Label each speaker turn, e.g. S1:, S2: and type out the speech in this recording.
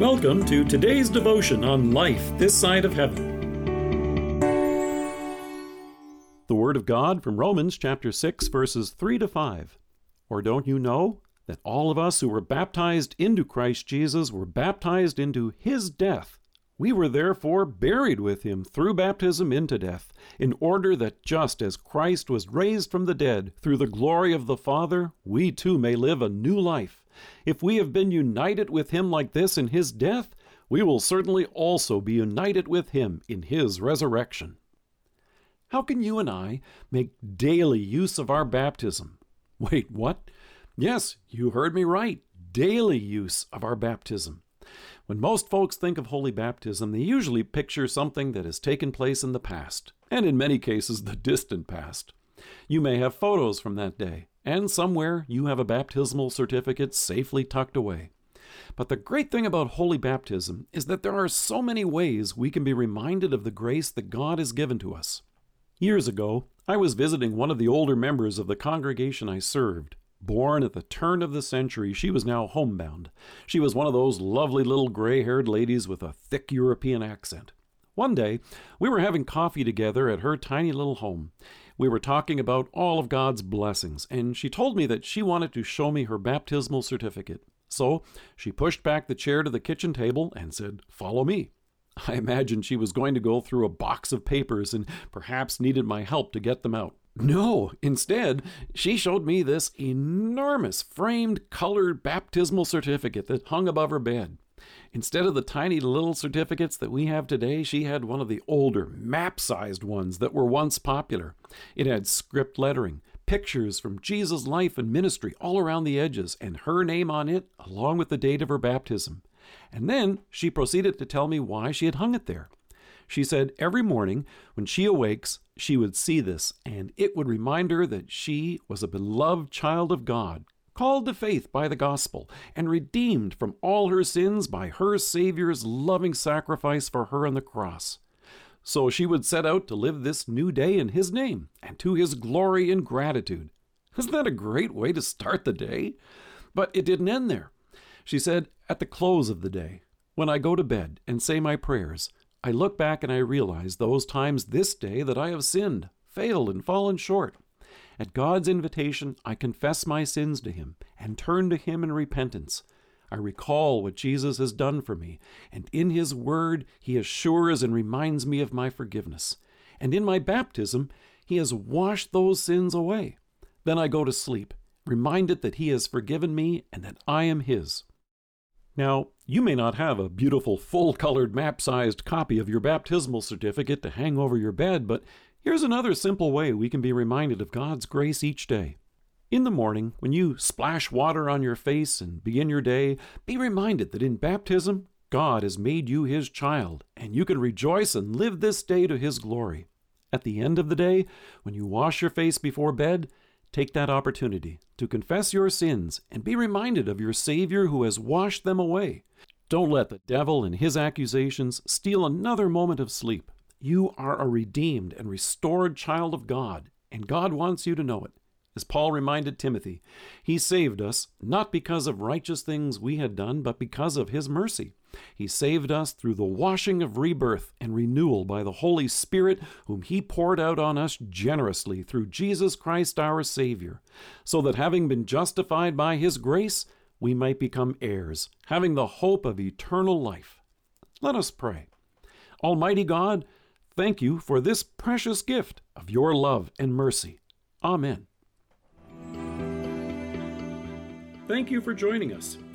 S1: Welcome to today's devotion on life this side of heaven. The Word of God from Romans chapter 6, verses 3 to 5. Or don't you know that all of us who were baptized into Christ Jesus were baptized into his death? We were therefore buried with him through baptism into death, in order that just as Christ was raised from the dead through the glory of the Father, we too may live a new life. If we have been united with him like this in his death, we will certainly also be united with him in his resurrection. How can you and I make daily use of our baptism? Wait, what? Yes, you heard me right. Daily use of our baptism. When most folks think of holy baptism, they usually picture something that has taken place in the past, and in many cases, the distant past. You may have photos from that day, and somewhere you have a baptismal certificate safely tucked away. But the great thing about holy baptism is that there are so many ways we can be reminded of the grace that God has given to us. Years ago, I was visiting one of the older members of the congregation I served. Born at the turn of the century, she was now homebound. She was one of those lovely little gray haired ladies with a thick European accent. One day, we were having coffee together at her tiny little home. We were talking about all of God's blessings, and she told me that she wanted to show me her baptismal certificate. So she pushed back the chair to the kitchen table and said, Follow me. I imagined she was going to go through a box of papers and perhaps needed my help to get them out. No, instead, she showed me this enormous framed colored baptismal certificate that hung above her bed. Instead of the tiny little certificates that we have today, she had one of the older, map sized ones that were once popular. It had script lettering, pictures from Jesus' life and ministry all around the edges, and her name on it, along with the date of her baptism. And then she proceeded to tell me why she had hung it there. She said every morning when she awakes, she would see this, and it would remind her that she was a beloved child of God, called to faith by the gospel, and redeemed from all her sins by her Savior's loving sacrifice for her on the cross. So she would set out to live this new day in His name and to His glory and gratitude. Isn't that a great way to start the day? But it didn't end there. She said, At the close of the day, when I go to bed and say my prayers, I look back and I realize those times this day that I have sinned, failed, and fallen short. At God's invitation, I confess my sins to Him and turn to Him in repentance. I recall what Jesus has done for me, and in His Word, He assures and reminds me of my forgiveness. And in my baptism, He has washed those sins away. Then I go to sleep, reminded that He has forgiven me and that I am His. Now, you may not have a beautiful full colored map sized copy of your baptismal certificate to hang over your bed, but here's another simple way we can be reminded of God's grace each day. In the morning, when you splash water on your face and begin your day, be reminded that in baptism, God has made you His child, and you can rejoice and live this day to His glory. At the end of the day, when you wash your face before bed, Take that opportunity to confess your sins and be reminded of your Savior who has washed them away. Don't let the devil and his accusations steal another moment of sleep. You are a redeemed and restored child of God, and God wants you to know it. As Paul reminded Timothy, He saved us not because of righteous things we had done, but because of His mercy. He saved us through the washing of rebirth and renewal by the Holy Spirit, whom He poured out on us generously through Jesus Christ our Savior, so that having been justified by His grace, we might become heirs, having the hope of eternal life. Let us pray. Almighty God, thank you for this precious gift of your love and mercy. Amen. Thank you for joining us.